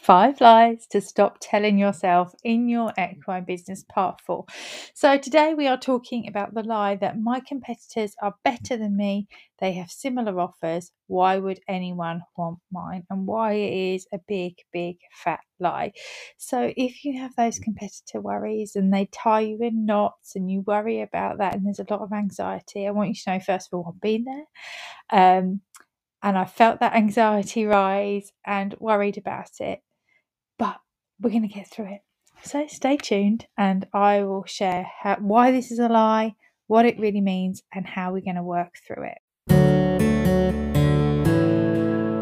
Five lies to stop telling yourself in your equine business, part four. So, today we are talking about the lie that my competitors are better than me, they have similar offers. Why would anyone want mine? And why it is a big, big fat lie. So, if you have those competitor worries and they tie you in knots and you worry about that, and there's a lot of anxiety, I want you to know first of all, I've been there. Um, and I felt that anxiety rise and worried about it. But we're going to get through it. So stay tuned and I will share how, why this is a lie, what it really means, and how we're going to work through it.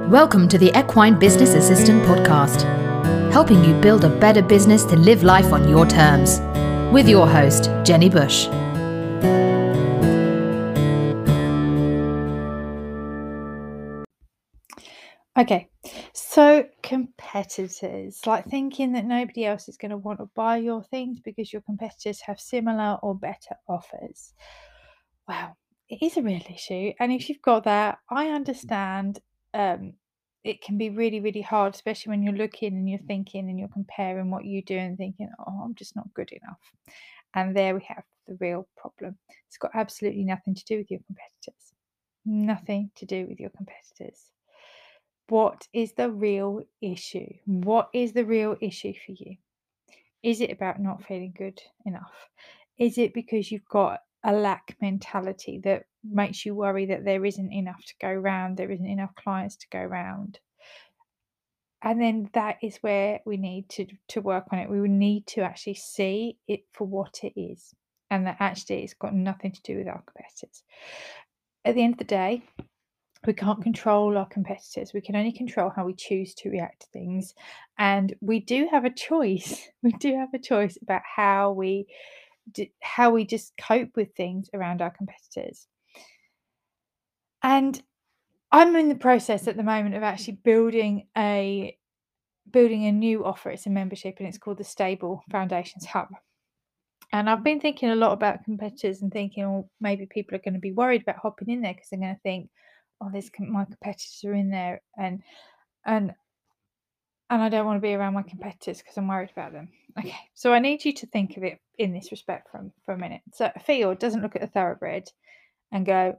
Welcome to the Equine Business Assistant Podcast, helping you build a better business to live life on your terms. With your host, Jenni Bush. Okay, so competitors, like thinking that nobody else is going to want to buy your things because your competitors have similar or better offers. Wow, it is a real issue. And if you've got that, I understand um, it can be really, really hard, especially when you're looking and you're thinking and you're comparing what you do and thinking, oh, I'm just not good enough. And there we have the real problem. It's got absolutely nothing to do with your competitors, nothing to do with your competitors what is the real issue? What is the real issue for you? Is it about not feeling good enough? Is it because you've got a lack mentality that makes you worry that there isn't enough to go round, there isn't enough clients to go round? And then that is where we need to, to work on it. We need to actually see it for what it is, and that actually it's got nothing to do with our competitors. At the end of the day, we can't control our competitors. We can only control how we choose to react to things. And we do have a choice. We do have a choice about how we how we just cope with things around our competitors. And I'm in the process at the moment of actually building a building a new offer. It's a membership and it's called the Stable Foundations Hub. And I've been thinking a lot about competitors and thinking, well, maybe people are going to be worried about hopping in there because they're going to think, oh, there's my competitors are in there, and and and I don't want to be around my competitors because I'm worried about them. Okay, so I need you to think of it in this respect for, for a minute. So a field doesn't look at a thoroughbred and go,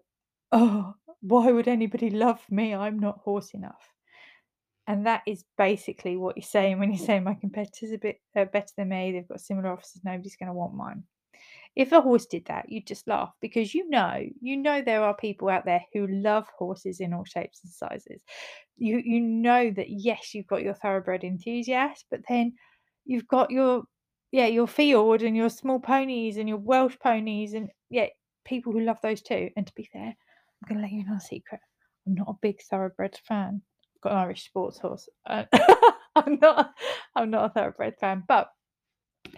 oh, why would anybody love me? I'm not horse enough. And that is basically what you're saying when you're saying my competitors are a bit uh, better than me. They've got similar offices. Nobody's going to want mine. If a horse did that, you'd just laugh because you know, you know there are people out there who love horses in all shapes and sizes. You you know that yes, you've got your thoroughbred enthusiast, but then you've got your yeah, your field and your small ponies and your Welsh ponies and yeah, people who love those too. And to be fair, I'm gonna let you know a secret. I'm not a big thoroughbred fan. I've got an Irish sports horse. Uh, I'm not I'm not a thoroughbred fan, but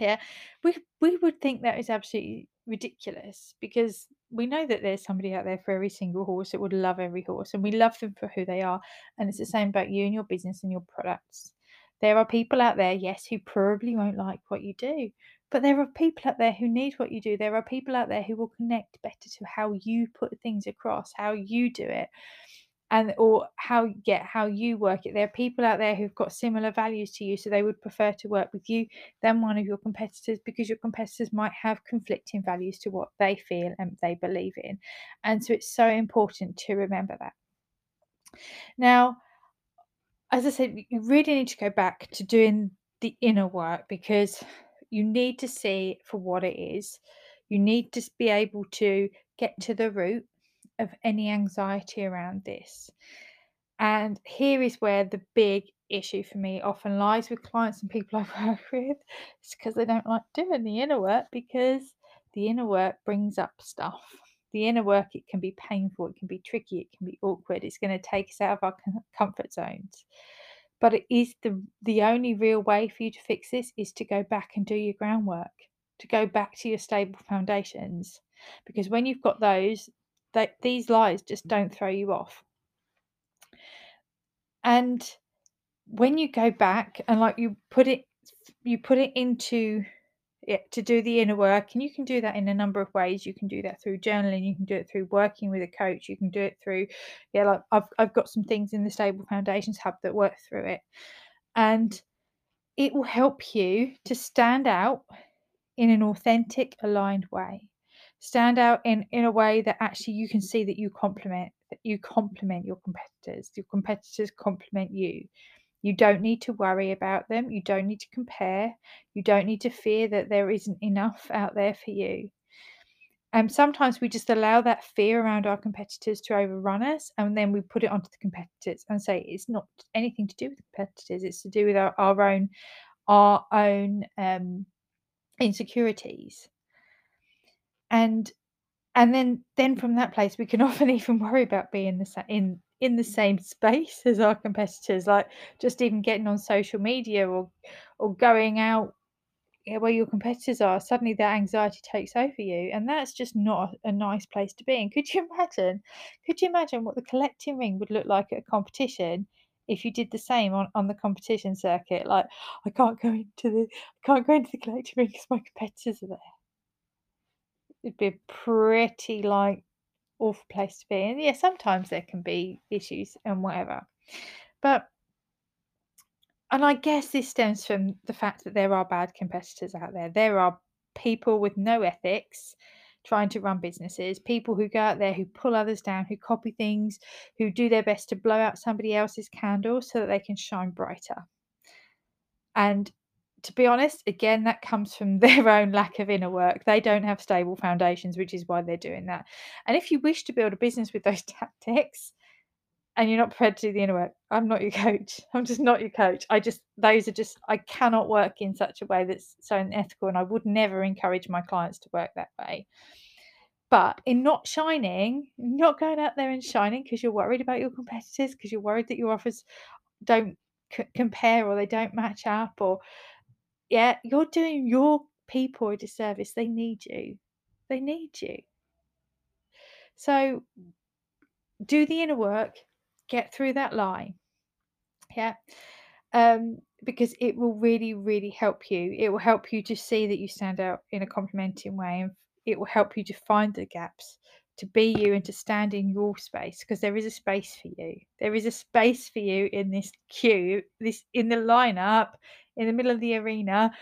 yeah, we we would think that is absolutely ridiculous because we know that there's somebody out there for every single horse that would love every horse, and we love them for who they are. And it's the same about you and your business and your products. There are people out there, yes, who probably won't like what you do, but there are people out there who need what you do. There are people out there who will connect better to how you put things across, how you do it and or how get how you work it. There are people out there who've got similar values to you so they would prefer to work with you than one of your competitors because your competitors might have conflicting values to what they feel and they believe in. And so it's so important to remember that. Now as i said you really need to go back to doing the inner work because you need to see for what it is. You need to be able to get to the root of any anxiety around this. And here is where the big issue for me often lies with clients and people I work with. It's because they don't like doing the inner work because the inner work brings up stuff. The inner work, it can be painful, it can be tricky, it can be awkward. It's going to take us out of our comfort zones. But it is the the only real way for you to fix this is to go back and do your groundwork, to go back to your stable foundations. Because when you've got those, that these lies just don't throw you off. And when you go back and like you put it you put it into it to do the inner work and you can do that in a number of ways you can do that through journaling you can do it through working with a coach you can do it through yeah like I've, I've got some things in the stable foundations hub that work through it and it will help you to stand out in an authentic, aligned way. Stand out in, in a way that actually you can see that you complement that you complement your competitors. Your competitors complement you. You don't need to worry about them. You don't need to compare. You don't need to fear that there isn't enough out there for you. And sometimes we just allow that fear around our competitors to overrun us, and then we put it onto the competitors and say it's not anything to do with the competitors. It's to do with our, our own our own um, insecurities. And and then then from that place we can often even worry about being the sa- in in the same space as our competitors like just even getting on social media or or going out where your competitors are suddenly that anxiety takes over you and that's just not a, nice place to be and could you imagine could you imagine what the collecting ring would look like at a competition if you did the same on, on the competition circuit? Like i can't go into the I can't go into the collecting ring because my competitors are there it'd be a pretty like awful place to be. And yeah, sometimes there can be issues and whatever. But and I guess this stems from the fact that there are bad competitors out there. There are people with no ethics trying to run businesses, people who go out there who pull others down, who copy things, who do their best to blow out somebody else's candle so that they can shine brighter. And to be honest, again, that comes from their own lack of inner work. They don't have stable foundations, which is why they're doing that. And if you wish to build a business with those tactics and you're not prepared to do the inner work, I'm not your coach. I'm just not your coach. I just, those are just, I cannot work in such a way that's so unethical. And I would never encourage my clients to work that way. But in not shining, not going out there and shining because you're worried about your competitors, because you're worried that your offers don't c- compare or they don't match up or yeah, you're doing your people a disservice. They need you. They need you. So do the inner work, get through that lie. Yeah. Um, because it will really, really help you. It will help you to see that you stand out in a complimenting way and it will help you to find the gaps, to be you and to stand in your space because there is a space for you. There is a space for you in this queue, this in the lineup, in the middle of the arena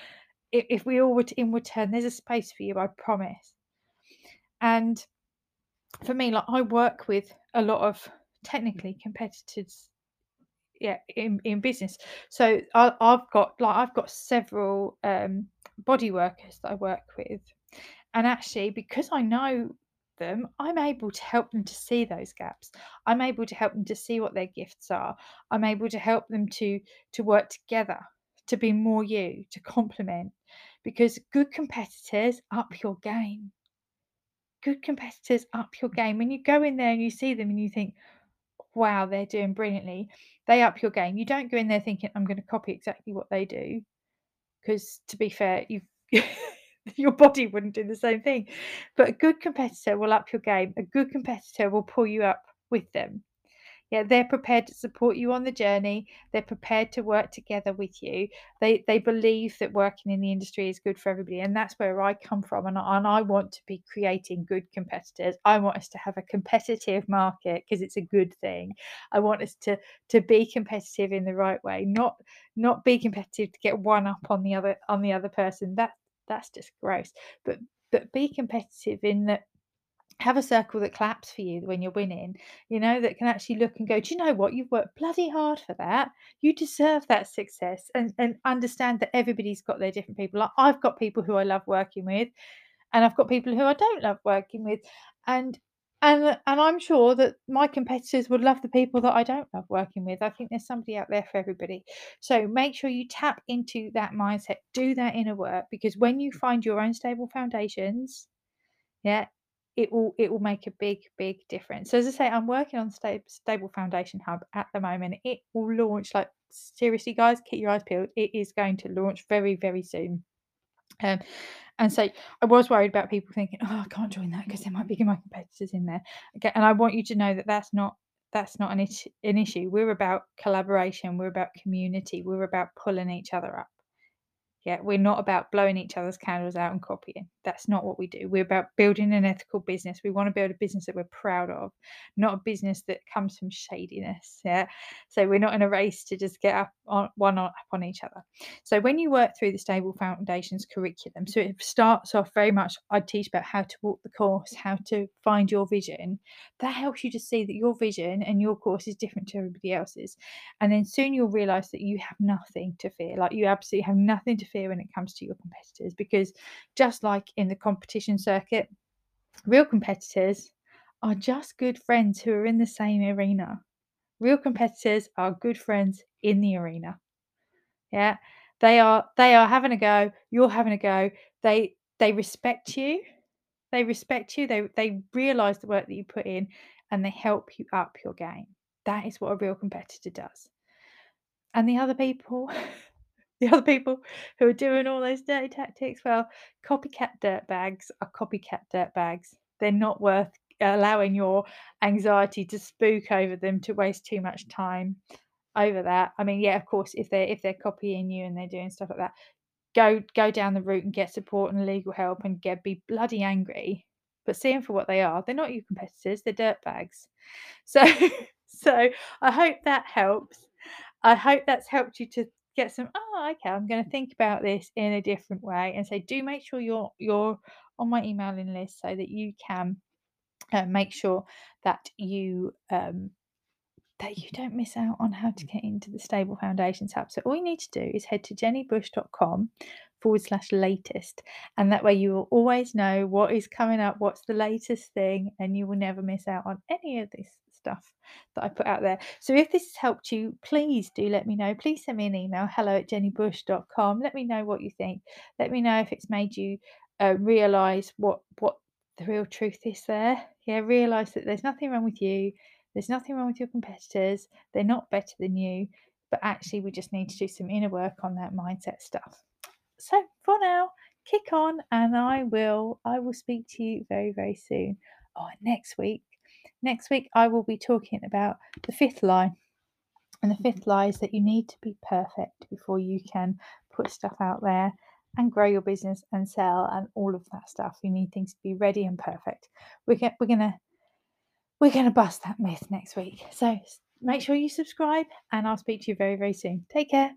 if, if we all were to inward turn, there's a space for you, I promise. And for me, like I work with a lot of technically competitors yeah in, in business. So I, i've got like i've got several um body workers that i work with. And actually because i know them i'm able to help them to see those gaps. I'm able to help them to see what their gifts are. I'm able to help them to to work together to be more you, to complement, because good competitors up your game. Good competitors up your game. When you go in there and you see them and you think, wow, they're doing brilliantly, they up your game. You don't go in there thinking, I'm going to copy exactly what they do. Because to be fair, you your body wouldn't do the same thing. But a good competitor will up your game. A good competitor will pull you up with them. Yeah, they're prepared to support you on the journey. They're prepared to work together with you. They they believe that working in the industry is good for everybody, and that's where I come from. And, and I want to be creating good competitors. I want us to have a competitive market because it's a good thing. I want us to to be competitive in the right way, not not be competitive to get one up on the other on the other person. That that's just gross. But but be competitive in that have a circle that claps for you when you're winning, you know, that can actually look and go, do you know what? You've worked bloody hard for that. You deserve that success and, and understand that everybody's got their different people. Like I've got people who I love working with, and I've got people who I don't love working with. And and and I'm sure that my competitors would love the people that I don't love working with. I think there's somebody out there for everybody. So make sure you tap into that mindset, do that inner work, because when you mm. find your own stable foundations, yeah, it will it will make a big big difference so as i say i'm working on stable, foundation hub at the moment it will launch like seriously guys keep your eyes peeled it is going to launch very very soon um, and so I was worried about people thinking, "Oh, I can't join that because there might be my competitors in there." Okay, and I want you to know that that's not that's not an, an issue. We're about collaboration. We're about community. We're about pulling each other up. Yeah, we're not about blowing each other's candles out and copying. That's not what we do. We're about building an ethical business. We want to build a business that we're proud of, not a business that comes from shadiness. Yeah. So we're not in a race to just get up on one up on each other. So when you work through the Stable Foundations curriculum, so it starts off very much, I teach about how to walk the course, how to find your vision. That helps you to see that your vision and your course is different to everybody else's. And then soon you'll realize that you have nothing to fear. Like you absolutely have nothing to when it comes to your competitors because just like in the competition circuit, real competitors are just good friends who are in the same arena. Real competitors are good friends in the arena. Yeah. They are they are having a go, you're having a go. They they respect you. They respect you. They they realize the work that you put in and they help you up your game. That is what a real competitor does. And the other people the other people who are doing all those dirty tactics, well, copycat dirtbags are copycat dirtbags. They're not worth allowing your anxiety to spook over them to waste too much time over that. I mean, yeah, of course, if they're if they're copying you and they're doing stuff like that, go go down the route and get support and legal help and get be bloody angry. But see them for what they are. They're not your competitors. They're dirtbags. So so I hope that helps. I hope that's helped you to get some oh okay i'm going to think about this in a different way and say do make sure you're you're on my emailing list so that you can uh, make sure that you um, that you don't miss out on how to get into the stable foundations hub so all you need to do is head to jennibush.com forward slash latest and that way you will always know what is coming up what's the latest thing and you will never miss out on any of this stuff that I put out there. So if this has helped you, please do let me know. Please send me an email, hello at jennibush.com. Let me know what you think. Let me know if it's made you uh, realize what what the real truth is there. Yeah, realize that there's nothing wrong with you. There's nothing wrong with your competitors. They're not better than you. But actually, we just need to do some inner work on that mindset stuff. So for now, kick on, and I will I will speak to you very very soon. Oh, next week Next week, I will be talking about the fifth lie. And the mm-hmm. fifth lie is that you need to be perfect before you can put stuff out there and grow your business and sell and all of that stuff. You need things to be ready and perfect. We're, get, we're gonna we're gonna bust that myth next week. So make sure you subscribe, and I'll speak to you very very soon. Take care.